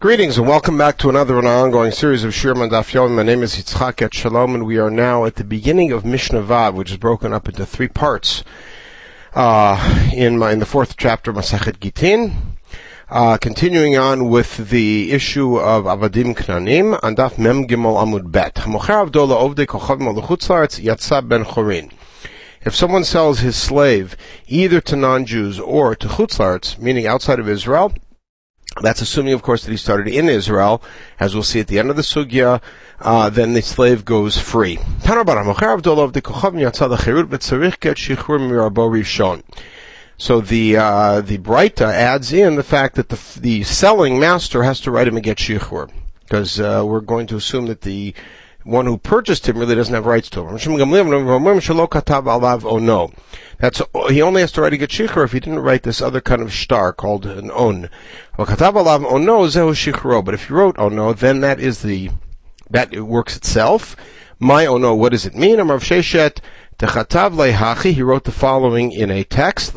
Greetings and welcome back to another and ongoing series of Shir Daf. My name is Yitzchak at Shalom and we are now at the beginning of Mishnah Vav, which is broken up into three parts. Uh, in my, in the fourth chapter, Masachet Gitin. Uh, continuing on with the issue of Avadim Knanim, Andaf Mem Gimel Amud Bet. Hamocher Avdola Ovde Kochavim Oluchutzlaretz Yatsa Ben Chorin. If someone sells his slave either to non-Jews or to Chutzlaretz, meaning outside of Israel, that's assuming, of course, that he started in Israel. As we'll see at the end of the sugya, uh, then the slave goes free. So the uh, the Breita adds in the fact that the the selling master has to write him a get shichur, because uh, we're going to assume that the one who purchased him really doesn't have rights to him. Oh. That's, he only has to write a get if he didn't write this other kind of star called an on. Oh, but if you wrote oh no, then that is the, that works itself. My oh no, what does it mean? Amar Sheshet, he wrote the following in a text,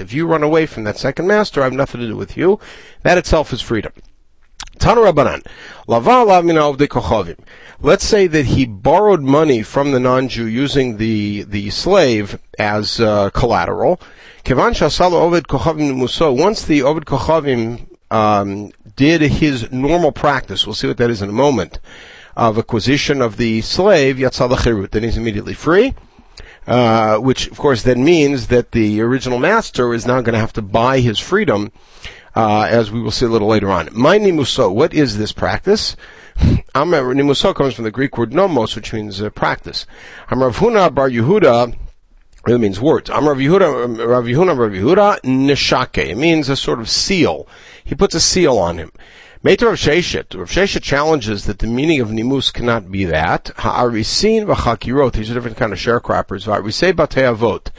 If you run away from that second master, I have nothing to do with you. That itself is freedom. Let's say that he borrowed money from the non-Jew using the, the slave as uh, collateral. Once the Ovid Kochavim um, did his normal practice, we'll see what that is in a moment, of acquisition of the slave, Yatzal then he's immediately free. Uh, which of course then means that the original master is now going to have to buy his freedom uh, as we will see a little later on. My nimuso, what is this practice? nimuso comes from the Greek word nomos, which means uh, practice. Rav Huna bar Yehuda, really means words. I'm Rav Yehuda, Rav Yehuda, Rav Yehuda, neshake. It means a sort of seal. He puts a seal on him. Meter Rav Sheshet. Rav Sheshet challenges that the meaning of nimus cannot be that. Ha'arisin v'chakirot. These are different kind of sharecroppers. Va'arisei batei avot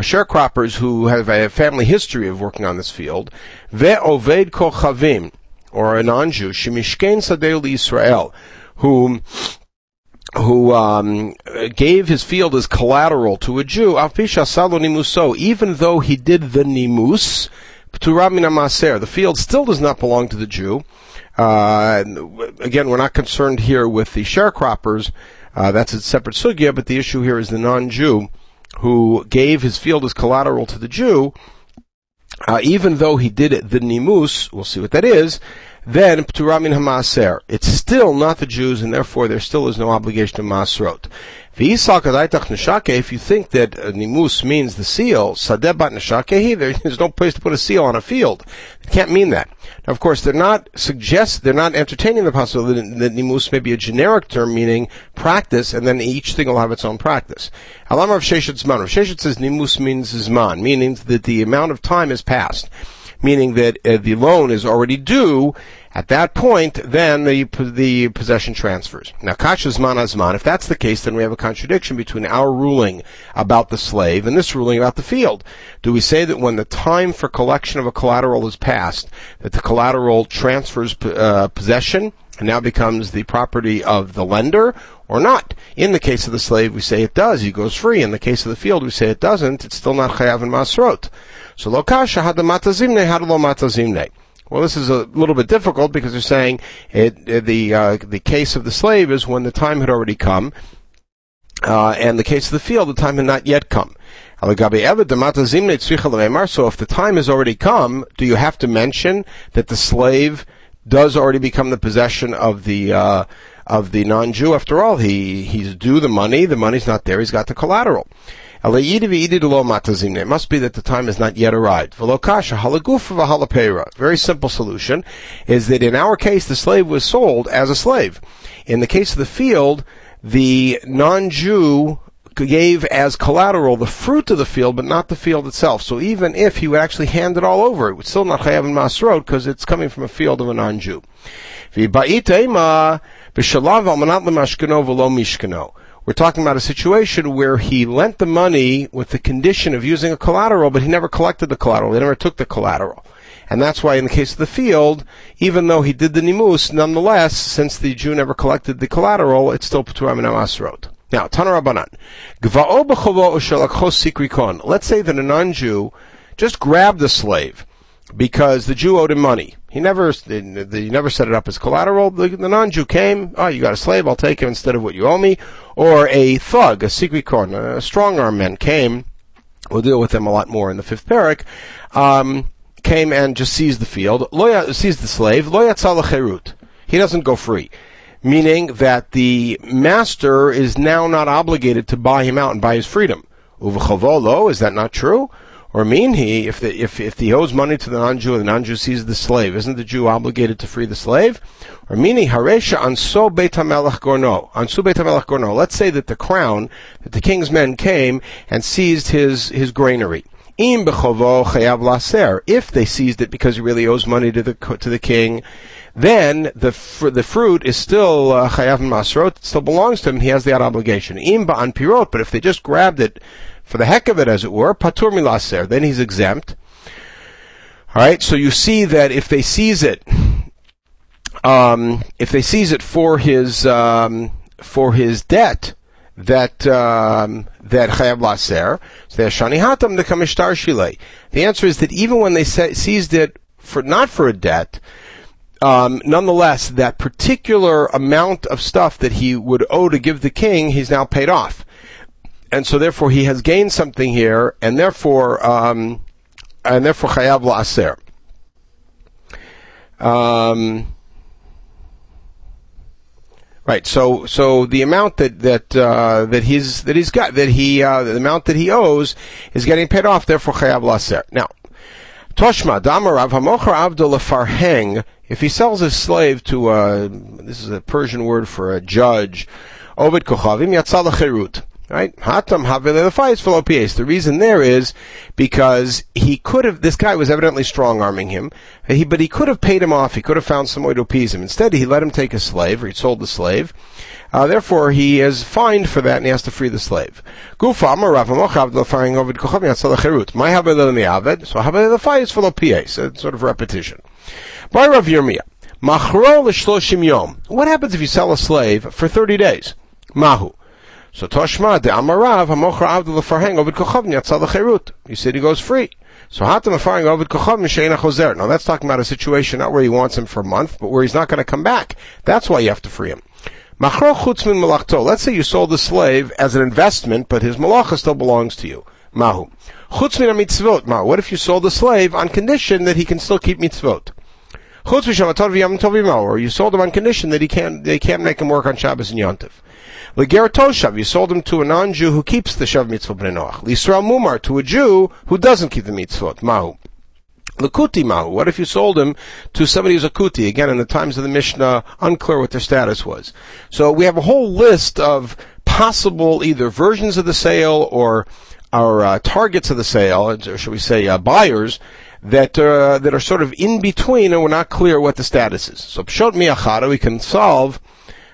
or sharecroppers who have a family history of working on this field, ve'oved kochavim, or a non-Jew, shemishken sadeu Israel, who who um, gave his field as collateral to a Jew, afisha salo nimuso, even though he did the nimus, to Ramina Maser, the field still does not belong to the Jew. Uh, again, we're not concerned here with the sharecroppers. Uh, that's a separate sugya, but the issue here is the non-Jew who gave his field as collateral to the Jew, uh, even though he did the nimus, we'll see what that is, then pturamin hamaser. It's still not the Jews, and therefore there still is no obligation to masrot. If you think that uh, nimus means the seal, sadebat neshakehi, there's no place to put a seal on a field. It can't mean that. Now, of course, they're not suggest they're not entertaining the possibility that nimus may be a generic term meaning practice, and then each thing will have its own practice. Alam of Sheshet Zman. Rav Sheshet says nimus means zman, meaning that the amount of time has passed meaning that uh, the loan is already due, at that point, then the, the possession transfers. Now, kashas manazman, if that's the case, then we have a contradiction between our ruling about the slave and this ruling about the field. Do we say that when the time for collection of a collateral is passed, that the collateral transfers uh, possession and now becomes the property of the lender, or not. In the case of the slave, we say it does. He goes free. In the case of the field, we say it doesn't. It's still not chayav and masrot. So lokasha had the matazimne, had lo matazimne. Well, this is a little bit difficult because they're saying it, the uh, the case of the slave is when the time had already come, uh, and the case of the field, the time had not yet come. So if the time has already come, do you have to mention that the slave does already become the possession of the uh, of the non-Jew? After all, he he's due the money. The money's not there. He's got the collateral. It must be that the time has not yet arrived. Very simple solution is that in our case, the slave was sold as a slave. In the case of the field, the non-Jew gave as collateral the fruit of the field, but not the field itself. So even if he would actually hand it all over, it would still not have in masrot because it's coming from a field of a non-Jew. We're talking about a situation where he lent the money with the condition of using a collateral, but he never collected the collateral. He never took the collateral. And that's why in the case of the field, even though he did the nimus, nonetheless, since the Jew never collected the collateral, it's still Paturam and Amasrot. Now, Tana Rabbanan. Let's say that a non-Jew just grabbed the slave because the Jew owed him money. He never, he never set it up as collateral. The, the non-Jew came, oh, you got a slave, I'll take him instead of what you owe me. Or a thug, a sikvikon, a strong arm man came, we'll deal with them a lot more in the fifth parak, um, came and just seized the field, loya, seized the slave, loya He doesn't go free. Meaning that the master is now not obligated to buy him out and buy his freedom. Uvachavolo, is that not true? Or mean he, if the, if, if he owes money to the non-Jew and the non-Jew sees the slave, isn't the Jew obligated to free the slave? Or meaning, haresha anso beit hamelech gorno, ansu beit hamelech gorno. Let's say that the crown, that the king's men came and seized his, his granary. If they seized it because he really owes money to the, to the king, then the fr- the fruit is still uh, chayav masrot. It still belongs to him. He has the obligation. Im ba'an pirot. But if they just grabbed it for the heck of it, as it were, patur milaser, then he's exempt. All right, so you see that if they seize it, um, if they seize it for his um, for his debt, that um, that chayav laser, so shani hatam the kamishtar. The answer is that even when they seized it for not for a debt, um, nonetheless, that particular amount of stuff that he would owe to give the king, he's now paid off and so therefore he has gained something here, and therefore, um, and therefore chayav la'aser. Um, right. So, so the amount that that uh, that he's that he's got that he uh, the amount that he owes is getting paid off. Therefore, chayav la'aser. Now, Toshma damarav hamocher avdol farheng. If he sells his slave to a, this is a Persian word for a judge, Ovid Kochavim Yatzal Right? Hatam Havelefais Philopies. The reason there is because he could have, this guy was evidently strong arming him, but he could have paid him off. He could have found some way to appease him. Instead, he let him take a slave, or he sold the slave. Uh, therefore, he is fined for that and he has to free the slave. Cherut. My. So Havelefais Philopies. Sort of repetition. By Rav Yirmiyah. Machro l'shloshim yom. What happens if you sell a slave for 30 days? Mahu. So Toshma de Amarav Hamocher Avdul Farhang Ovid Kochavn Yatzal Cherut. You said he goes free. So Hatam Afaring Ovid Kochavn Sheina Choser. Now that's talking about a situation not where he wants him for a month, but where he's not going to come back. That's why you have to free him. Machro Chutzmin Malachto. Let's say you sold the slave as an investment, but his malacha still belongs to you. Mahu. Chutzmin mitzvot. Mahu. What if you sold the slave on condition that he can still keep mitzvot? Or you sold him on condition that he can't, they can't make him work on Shabbos and Yontif. Legeratoshav, you sold him to a non-Jew who keeps the Shav mitzvah b'nei Noach. L'Yisrael Mumar, to a Jew who doesn't keep the mitzvot. Mahu. Lakuti Mahu. What if you sold him to somebody who's a Kuti? Again, in the times of the Mishnah, unclear what their status was. So we have a whole list of possible either versions of the sale or our uh, targets of the sale, or should we say uh, buyers, that uh, that are sort of in between and we're not clear what the status is. So Pshot Miachara, we can solve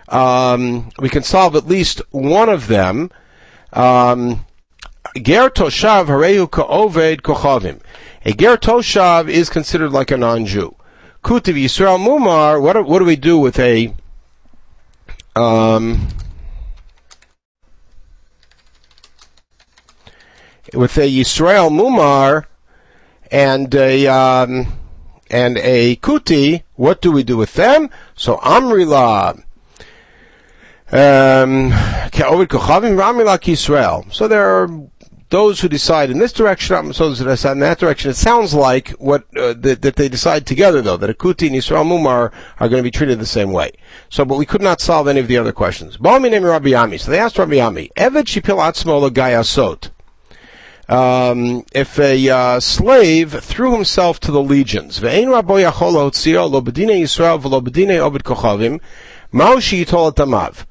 um, we can solve at least one of them. Um, ger toshav harehu ka'oved kochavim. A ger toshav is considered like a non-Jew. Kutiv Yisrael mumar. What, do we do with a um, with a Yisrael mumar and a um, and a kuti? What do we do with them? So Amrila um, so there are those who decide in this direction, so those who decide in that direction. It sounds like what uh, that, that, they decide together, though, that Akuti and Yisrael Mumar are going to be treated the same way. So, but we could not solve any of the other questions. Rabbi Ami. So they asked Rabbi Ami, Eved Shipil Atzmo Gayasot. Um, if a uh, slave threw himself to the legions, Yisrael.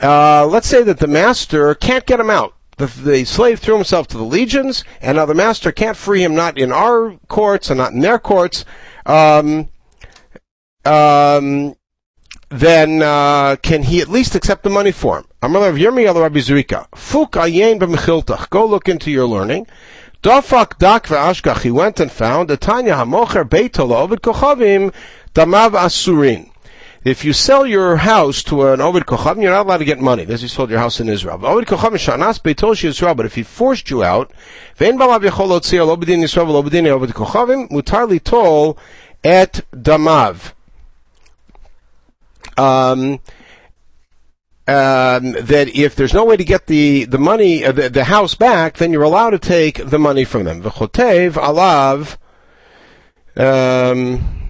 Uh, let's say that the master can't get him out. The, the, slave threw himself to the legions, and now the master can't free him, not in our courts and not in their courts. Um, um, then uh, can he at least accept the money for him? I'm of Yirmiyah Rabbi Zurika. Fuk ayin b'mechiltach. Go look into your learning. Dafak dak ve'ashkach. He went and found a Tanya hamocher beitolo ovid kochavim damav asurin if you sell your house to an Ovid Kochavim, you're not allowed to get money. This is sold your house in Israel. Ovid Kochavim shanas beitoshi Israel, but if he forced you out, vein balav yachol lotzia lo Yisrael lo Ovid Kochavim, mutar litol et damav. Um, um, that if there's no way to get the the money, uh, the, the house back, then you're allowed to take the money from them. V'chotev alav. Um,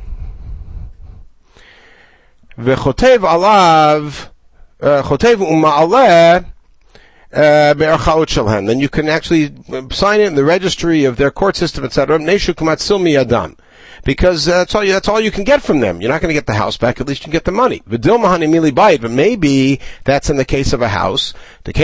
וחוטב עליו, חוטב ומעלה בערכאות שלהם. Then you can actually sign it in the registry of their court system, etc. Neshu kumatzil miyadam because uh, that's all you, that's all you can get from them. You're not going to get the house back. At least you can get the money. But maybe that's in the case of a house. Because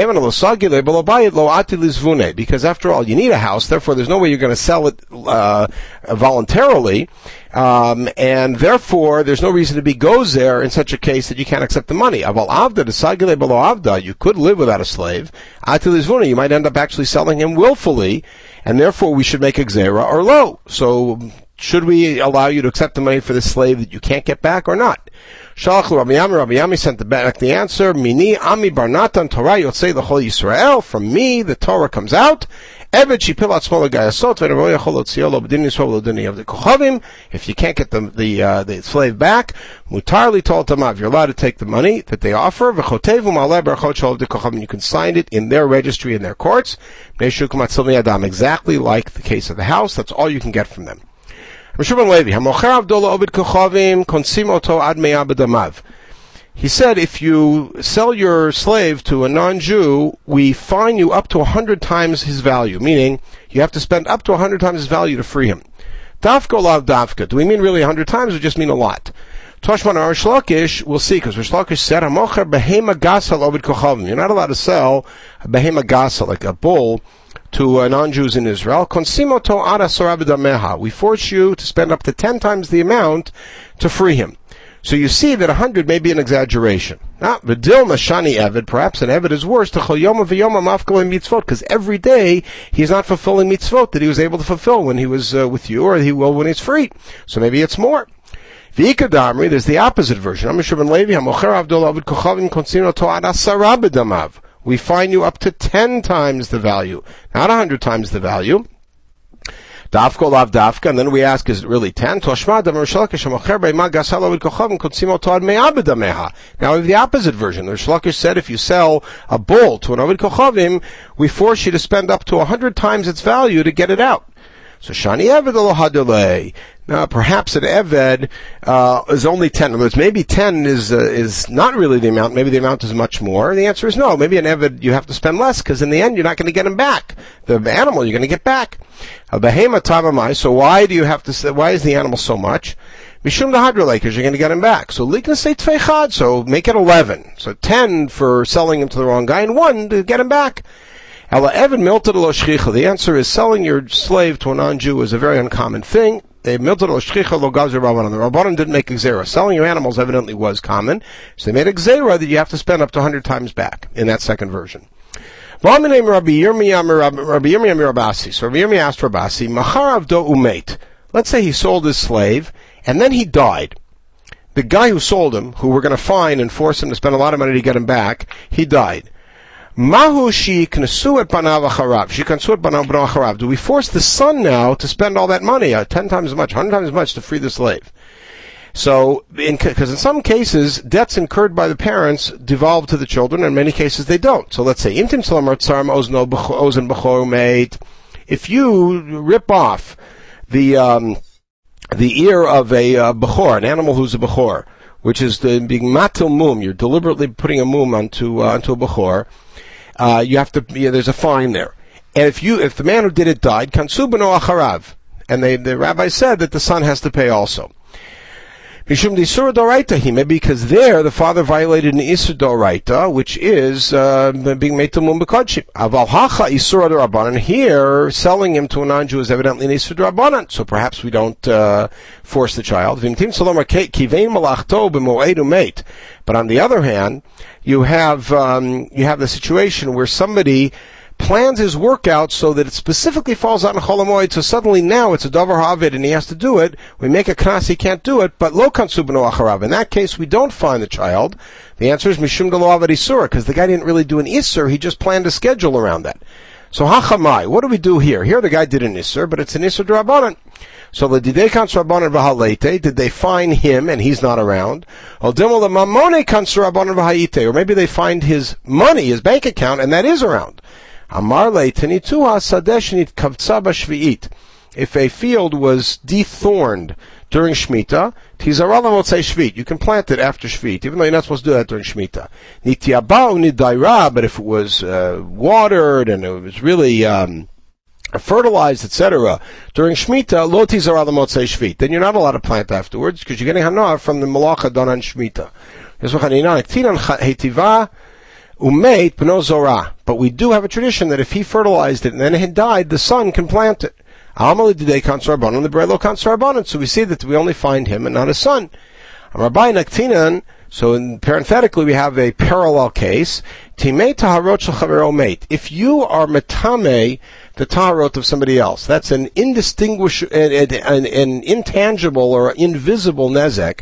after all, you need a house. Therefore, there's no way you're going to sell it uh, voluntarily. Um, and therefore, there's no reason to be goes there in such a case that you can't accept the money. You could live without a slave. you might end up actually selling him willfully, and therefore we should make a xera or low. So should we allow you to accept the money for the slave that you can't get back or not? Shalach Rabbi Yami, Rabbi Yami sent back the answer, Mini Ami Barnatan Torah Yotzei the whole Israel, from me the Torah comes out, if you can't get the, the, uh, the slave back, Mutarli told Tamav, you're allowed to take the money that they offer, you can sign it in their registry in their courts, exactly like the case of the house, that's all you can get from them. He said, if you sell your slave to a non-Jew, we fine you up to a hundred times his value, meaning you have to spend up to a hundred times his value to free him. Dafka lav dafka. Do we mean really a hundred times or just mean a lot? Toshman or Shlokish, we'll see, because Shlokish said. You're not allowed to sell a behema gasal, like a bull, to uh, non-Jews in Israel. We force you to spend up to ten times the amount to free him. So you see that a hundred may be an exaggeration. Now, v'dil mashani evid, perhaps an evid is worse, to mitzvot, because every day he's not fulfilling mitzvot that he was able to fulfill when he was uh, with you, or he will when he's free. So maybe it's more. V'ikadamri, there's the opposite version. Levi, avdol avid konsino to'ad asara b'damav we fine you up to 10 times the value, not 100 times the value. Dafka lav dafka, and then we ask, is it really 10? Now we have the opposite version. The Shlakish said if you sell a bull to an Ovid Kochavim, we force you to spend up to 100 times its value to get it out. So Shani Eved Now, perhaps an Eved uh, is only ten. In other words, maybe ten is uh, is not really the amount. Maybe the amount is much more. The answer is no. Maybe an Eved you have to spend less because in the end you're not going to get him back. The animal you're going to get back. A behema tamamai. So why do you have to? Why is the animal so much? Mishum the because you're going to get him back. So say. So make it eleven. So ten for selling him to the wrong guy, and one to get him back. The answer is selling your slave to a non-Jew is a very uncommon thing. The Rabbanon didn't make a Selling your animals evidently was common, so they made a gzera that you have to spend up to 100 times back in that second version. So Rabbi Yirmiyah asked Rabasi, Maharav do umeit. Let's say he sold his slave, and then he died. The guy who sold him, who we're going to fine and force him to spend a lot of money to get him back, he died. Mahu shiknesu et banav acharav. Shikansu et banav acharav. Do we force the son now to spend all that money, uh, ten times as much, hundred times as much, to free the slave? So, because in, in, some cases, debts incurred by the parents devolve to the children, and in many cases they don't. So let's say, Intim ozen If you rip off the, um, the ear of a uh, bechor, an animal who's a bechor, which is the, being matil mum, you're deliberately putting a mum onto, uh, onto a bechor, uh, you have to, yeah, there's a fine there. And if you, if the man who did it died, kansubano acharav, and they, the rabbi said that the son has to pay also. Mishum because there the father violated an isur doraita, which is uh, being made to mum b'kodshim. Aval isura dorabanan. Here, selling him to a non-Jew is evidently an isur dorabanan. So perhaps we don't uh, force the child. But on the other hand, you have um, you have the situation where somebody plans his workout so that it specifically falls out in Cholamoid, so suddenly now it's a Dover Havid and he has to do it. We make a Knas, he can't do it, but Lo Kansubano Acharav. In that case, we don't find the child. The answer is Mishum Delo Avad Isur, because the guy didn't really do an Isur, he just planned a schedule around that. So Hachamai, what do we do here? Here the guy did an Isur, but it's an Isur Drabanan. So the did they find him and he's not around? Or maybe they find his money, his bank account, and that is around. If a field was dethorned during Shemitah, Motzei Shvit. You can plant it after Shvit, even though you're not supposed to do that during Shemitah. But if it was uh, watered and it was really um, fertilized, etc., during Shemitah, lo tizar shvit. Then you're not allowed to plant afterwards because you're getting hana from the malacha done on Shemitah. But we do have a tradition that if he fertilized it and then it died, the son can plant it. So we see that we only find him and not his son. So in, parenthetically, we have a parallel case. If you are metame the taharot of somebody else. That's an indistinguishable, an, an, an, intangible or invisible nezek.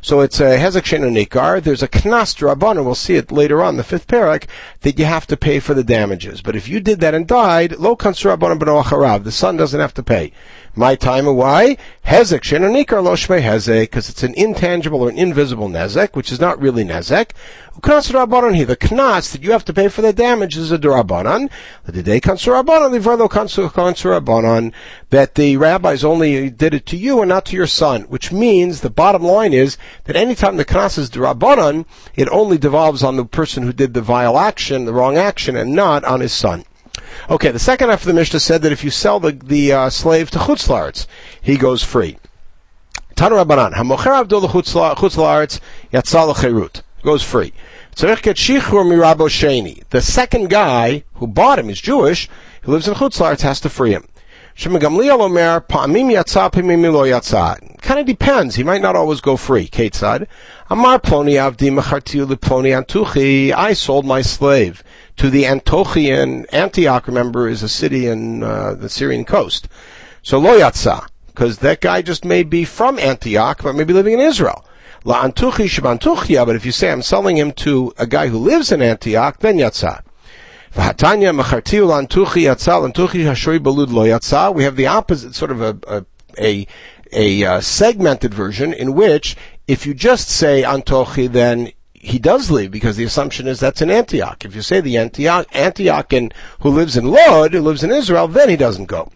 So it's a hezek nikar. There's a knas rabban, we'll see it later on, the fifth parak, that you have to pay for the damages. But if you did that and died, lo kans rabban the son doesn't have to pay. My time, why? Hezek shenonikar lo shmei hezek, because it's an intangible or an invisible nezek, which is not really nezek. Rabbanon here, the knas that you have to pay for the damage is a drabanan. The day kans rabbanon, the kans rabbanon, that the rabbis only did it to you and not to your son, which means the bottom line is that anytime the knas is drabanan, it only devolves on the person who did the vile action, the wrong action, and not on his son. Okay, the second half of the Mishnah said that if you sell the, the uh, slave to Chutzlaritz, he goes free. Tanu Rabbanan, Hamocher Abdul Chutzlaritz, Yatzal Cherut, goes free. The second guy who bought him is Jewish, who lives in Chutzlaritz, has to free him. Kind of depends. He might not always go free. Ketzad. Amar ploni avdi ploni antuchi. I sold my slave to the Antiochian. Antioch, remember, is a city in uh, the Syrian coast. So lo yatsa, because that guy just may be from Antioch, but maybe living in Israel. La antuchi shabantuchia, but if you say I'm selling him to a guy who lives in Antioch, then yatsa. We have the opposite, sort of a, a, a, a uh, segmented version in which if you just say Antochi, then he does leave because the assumption is that's in Antioch. If you say the Antioch, Antiochian who lives in Lod, who lives in Israel, then he doesn't go.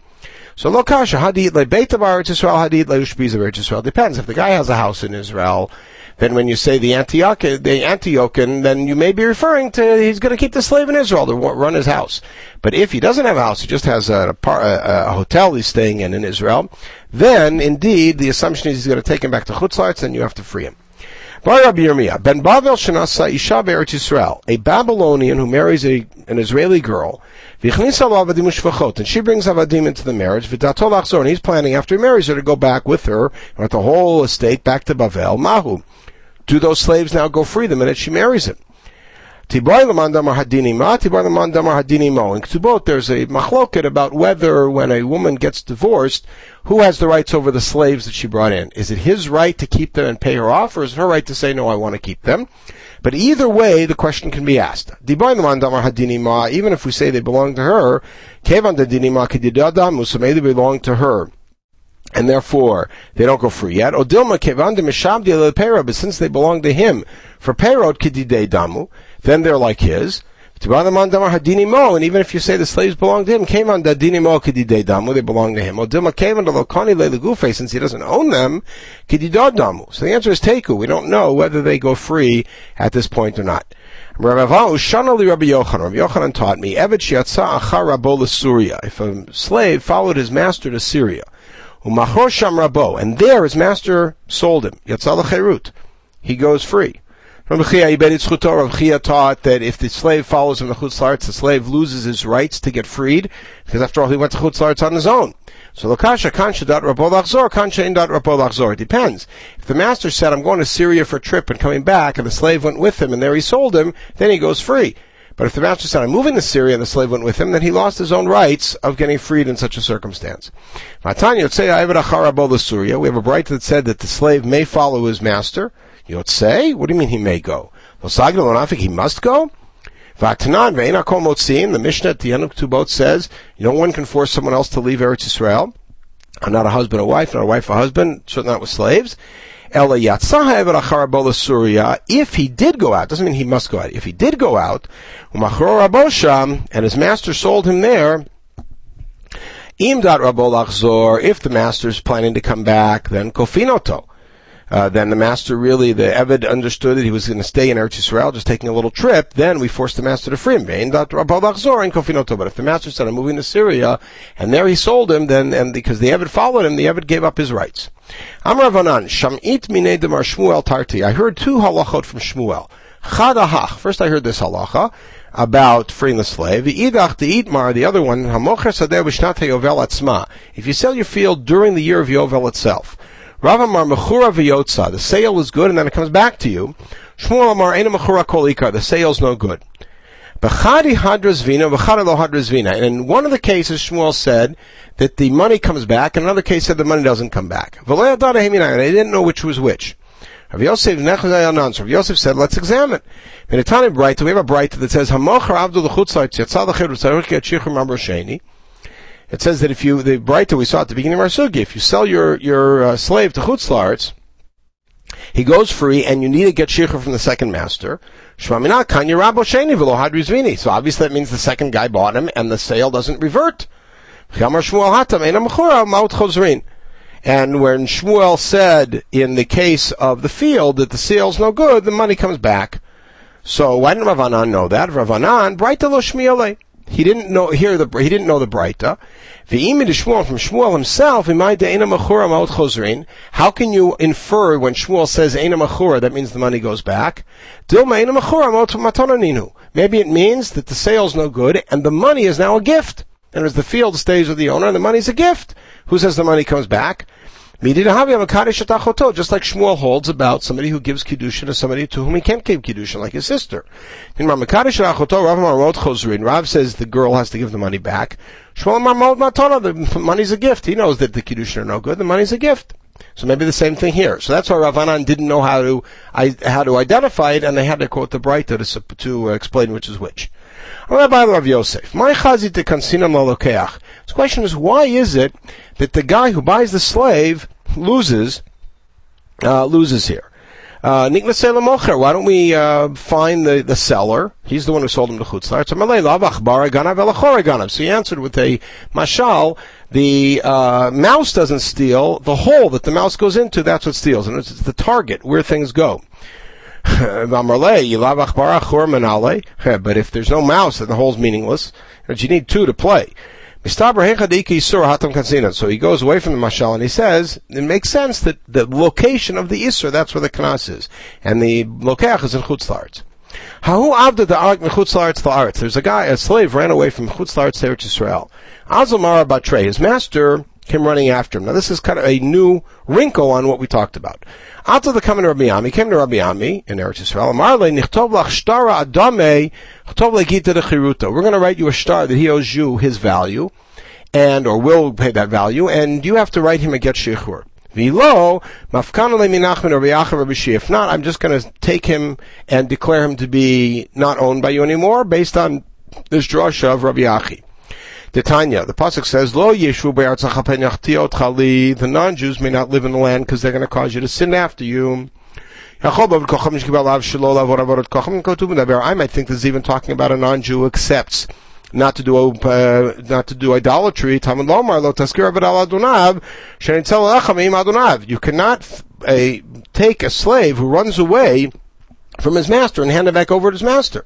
So lokasha hadit le beit of Israel hadit le Israel depends. If the guy has a house in Israel then when you say the Antioch, the Antiochian, then you may be referring to he's going to keep the slave in Israel to run his house. But if he doesn't have a house, he just has a, a, a hotel he's staying in in Israel, then indeed the assumption is he's going to take him back to Chutzlarts and you have to free him. Ben Bavel Shanasa Isha Israel, a Babylonian who marries a, an Israeli girl, and she brings Avadim into the marriage, and he's planning after he marries her to go back with her, with the whole estate back to Bavel, Mahu. Do those slaves now go free the minute she marries him? In Ktubot, there's a machloket about whether when a woman gets divorced, who has the rights over the slaves that she brought in? Is it his right to keep them and pay her off, or is it her right to say, no, I want to keep them? But either way, the question can be asked. Lamandama Hadini Ma, even if we say they belong to her, so maybe they belong to her and therefore they don't go free yet. Odilma kevanda mishabdi pera, but since they belong to him for perot kidide damu, then they're like his. And even if you say the slaves belong to him, came on they belong to him. Since he doesn't own them. So the answer is teku. We don't know whether they go free at this point or not. Rabbi Yochanan. Taught me. If a slave followed his master to Syria, and there his master sold him. He goes free. Rabbi Chia taught that if the slave follows him to Chutzlaritz, the slave loses his rights to get freed, because after all, he went to Chutzlaritz on his own. So Lakasha kansha dot rabol kansha in dot rabol It depends. If the master said, I'm going to Syria for a trip and coming back, and the slave went with him, and there he sold him, then he goes free. But if the master said, I'm moving to Syria and the slave went with him, then he lost his own rights of getting freed in such a circumstance. We have a Breita that said that the slave may follow his master. Say? What do you mean he may go? He must go? the Mishnah at the end of Tubot says, you know, one can force someone else to leave Eretz Israel. I'm Not a husband or wife, not a wife or husband, certainly not with slaves. If he did go out, doesn't mean he must go out. If he did go out, and his master sold him there, if the master is planning to come back, then kofinoto. Uh, then the master really, the Eved understood that he was going to stay in Eretz Yisrael, just taking a little trip. Then we forced the master to free him. But if the master said, I'm moving to Syria, and there he sold him, then, and because the Eved followed him, the Eved gave up his rights. Amar Ravanan, Shamit Demar Shmuel Tarti. I heard two halachot from Shmuel. Chadahach. First I heard this halacha about freeing the slave. The idach the itmar, the other one, hamocher sadeh yovel atzma. If you sell your field during the year of Yovel itself, Rav Amar Mechura v'yotza. The sale is good and then it comes back to you. Shmuel Amar Ena Mechura Kol Ikar. The sale's no good. Bechadi hadras vina, bechadi lo hadras vina. And in one of the cases, Shmuel said that the money comes back, and another case said the money doesn't come back. And they didn't know which was which. Rav Yosef Rav Yosef said, let's examine. In a time bright, we have a Breita that says, Hamocher Abdul Chutzayt Yatzal Chedr Tzarich Shichur Mamro Sheni. It says that if you, the Breita we saw at the beginning of our sugi, if you sell your, your uh, slave to Chutzlarts, he goes free and you need to get shikha from the second master. So obviously that means the second guy bought him and the sale doesn't revert. And when Shmuel said in the case of the field that the sale's no good, the money comes back. So why didn't Ravanan know that? Ravanan, shmiele. He didn't know hear the he didn't know the. V'imid Shmuel from Shmuel himself, how can you infer when Shmuel says Eina Machura, that means the money goes back? Maybe it means that the sale's no good and the money is now a gift. And as the field stays with the owner and the money's a gift. Who says the money comes back? Just like Shmuel holds about somebody who gives kiddushin to somebody to whom he can't give kiddushin, like his sister. Rav says the girl has to give the money back. The money's a gift. He knows that the kiddushin are no good. The money's a gift. So maybe the same thing here. So that's why Ravanan didn't know how to how to identify it, and they had to quote the Breita to, to explain which is which. Rabbi Rav Yosef, my chazit de kansinam lalokeach. The question is, why is it that the guy who buys the slave loses uh, loses here? Uh, why don't we uh, find the, the seller? He's the one who sold him to Chutzlar. So he answered with a mashal. The uh, mouse doesn't steal. The hole that the mouse goes into, that's what steals. And it's the target where things go. But if there's no mouse, then the hole's meaningless. But you need two to play. So he goes away from the mashal and he says it makes sense that the location of the isur that's where the knas is, and the lokach is in chutzlaretz. Hahu avda the ark mechutzlaretz laaretz. There's a guy, a slave, ran away from chutzlaretz to Israel. Azamara batre, his master came running after him. Now this is kind of a new wrinkle on what we talked about. After the coming of Rabbi Ami, came to Rabbi Ami in Eretz Yisrael. Amarle shtara adame. We're going to write you a star that he owes you his value, and or will pay that value, and you have to write him a get shichur. If not, I'm just going to take him and declare him to be not owned by you anymore, based on this drasha of Rabbi Achi. The Tanya, the pasuk says, "Lo yeshu The non-Jews may not live in the land because they're going to cause you to sin after you. I might think this is even talking about a non-Jew accepts not to do uh, not to do idolatry. You cannot take a slave who runs away from his master and hand it back over to his master.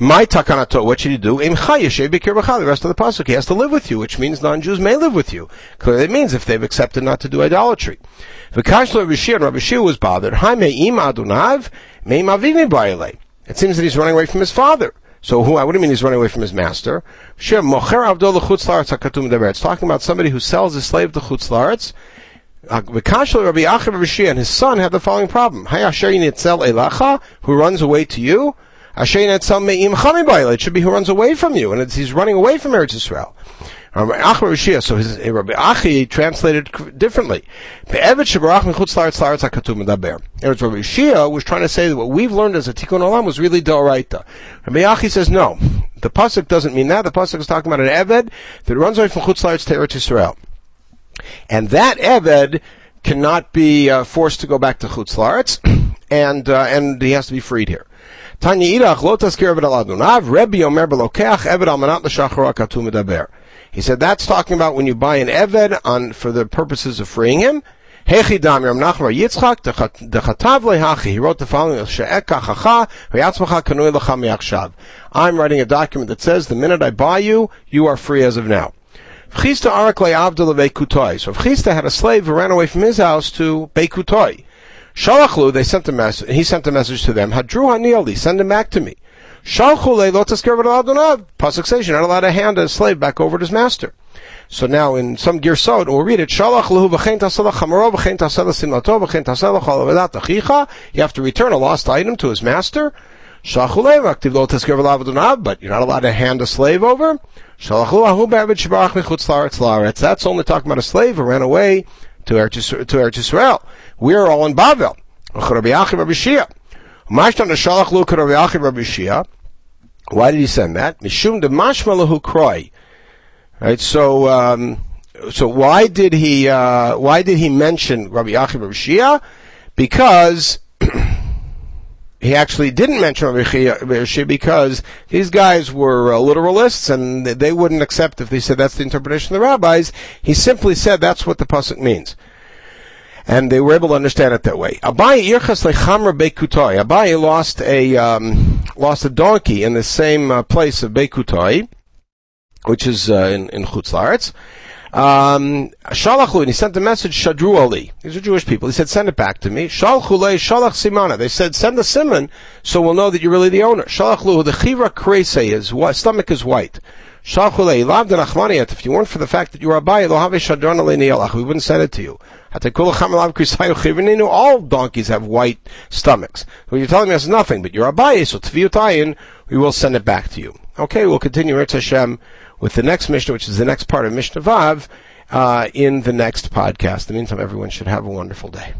My takanato, what should he do? The rest of the pasuk, he has to live with you, which means non-Jews may live with you. Clearly, it means if they've accepted not to do idolatry. Rabbi Shua was bothered. It seems that he's running away from his father. So who? What do you mean he's running away from his master? It's talking about somebody who sells his slave to chutzlaretz. And his son had the following problem: Who runs away to you? It should be who runs away from you, and he's running away from Eretz Israel. So his Rabbi Achi translated differently. Eretz Rabbi Shia was trying to say that what we've learned as a Tikkun Olam was really Doraita. Rabbi Achi says no. The pasuk doesn't mean that. The pasuk is talking about an Eved that runs away from Chutz La'aretz to Eretz Israel. And that Eved cannot be uh, forced to go back to Chutz La'aretz, and, uh, and he has to be freed here. Tanya Irach lo taskir Eved al Adunav, Rebbe Omer belokeach Eved al manat l'shachar. He said that's talking about when you buy an Eved on, for the purposes of freeing him. Hechi dam Ram Nachman Yitzchak dechatav lehachi. He wrote the following: She'ekachacha v'yatzmacha kanui lecha miachshav. I'm writing a document that says the minute I buy you, you are free as of now. Chista arak le'avdel ve'kutoi. So if Chista had a slave who ran away from his house to Beikutoi, Shalachlu, they sent a message, he sent a message to them, Hadru Hanieli, send him back to me. Shalchule lotasker v'aladunav. Pasuk says you're not allowed to hand a slave back over to his master. So now in some girsot, we'll read it, Shalach lehu v'chein tasela chamaro v'chein tasela simlato v'chein tasela chalavedat achicha. You have to return a lost item to his master. Shalchule v'aktiv lotasker but you're not allowed to hand a slave over. Shalachlu ahu be'avid shibarach mechutz la'aretz. That's only talking about a slave who ran away to Eretz, to Yisrael. We're all in Bavel. Why did he send that? Right. So, um, so why did he? Uh, why did he mention Rabbi Achim Rabbi Shia? Because he actually didn't mention Rabbi Shia because these guys were uh, literalists and they wouldn't accept if they said that's the interpretation of the rabbis. He simply said that's what the pasuk means and they were able to understand it that way. Abai irchas lechamra bekutoi. Abai lost a um, lost a donkey in the same uh, place of Bekutoi, which is uh, in in Chutz Laretz. Um, Shalachlu, and he sent a message, Shadru Ali. These are Jewish people. He said, send it back to me. Shalchule, Shalach Simana. They said, send the simon, so we'll know that you're really the owner. Shalachlu, the Chivra Krese, his stomach is white. Shalchule, Lav. If you weren't for the fact that you are Shadron Ali we wouldn't send it to you. All donkeys have white stomachs. What you're telling me is nothing, but you're Abai, so Tviyutayin, we will send it back to you. Okay, we'll continue Hashem with the next Mishnah, which is the next part of Mishnah Vav, uh, in the next podcast. In the meantime, everyone should have a wonderful day.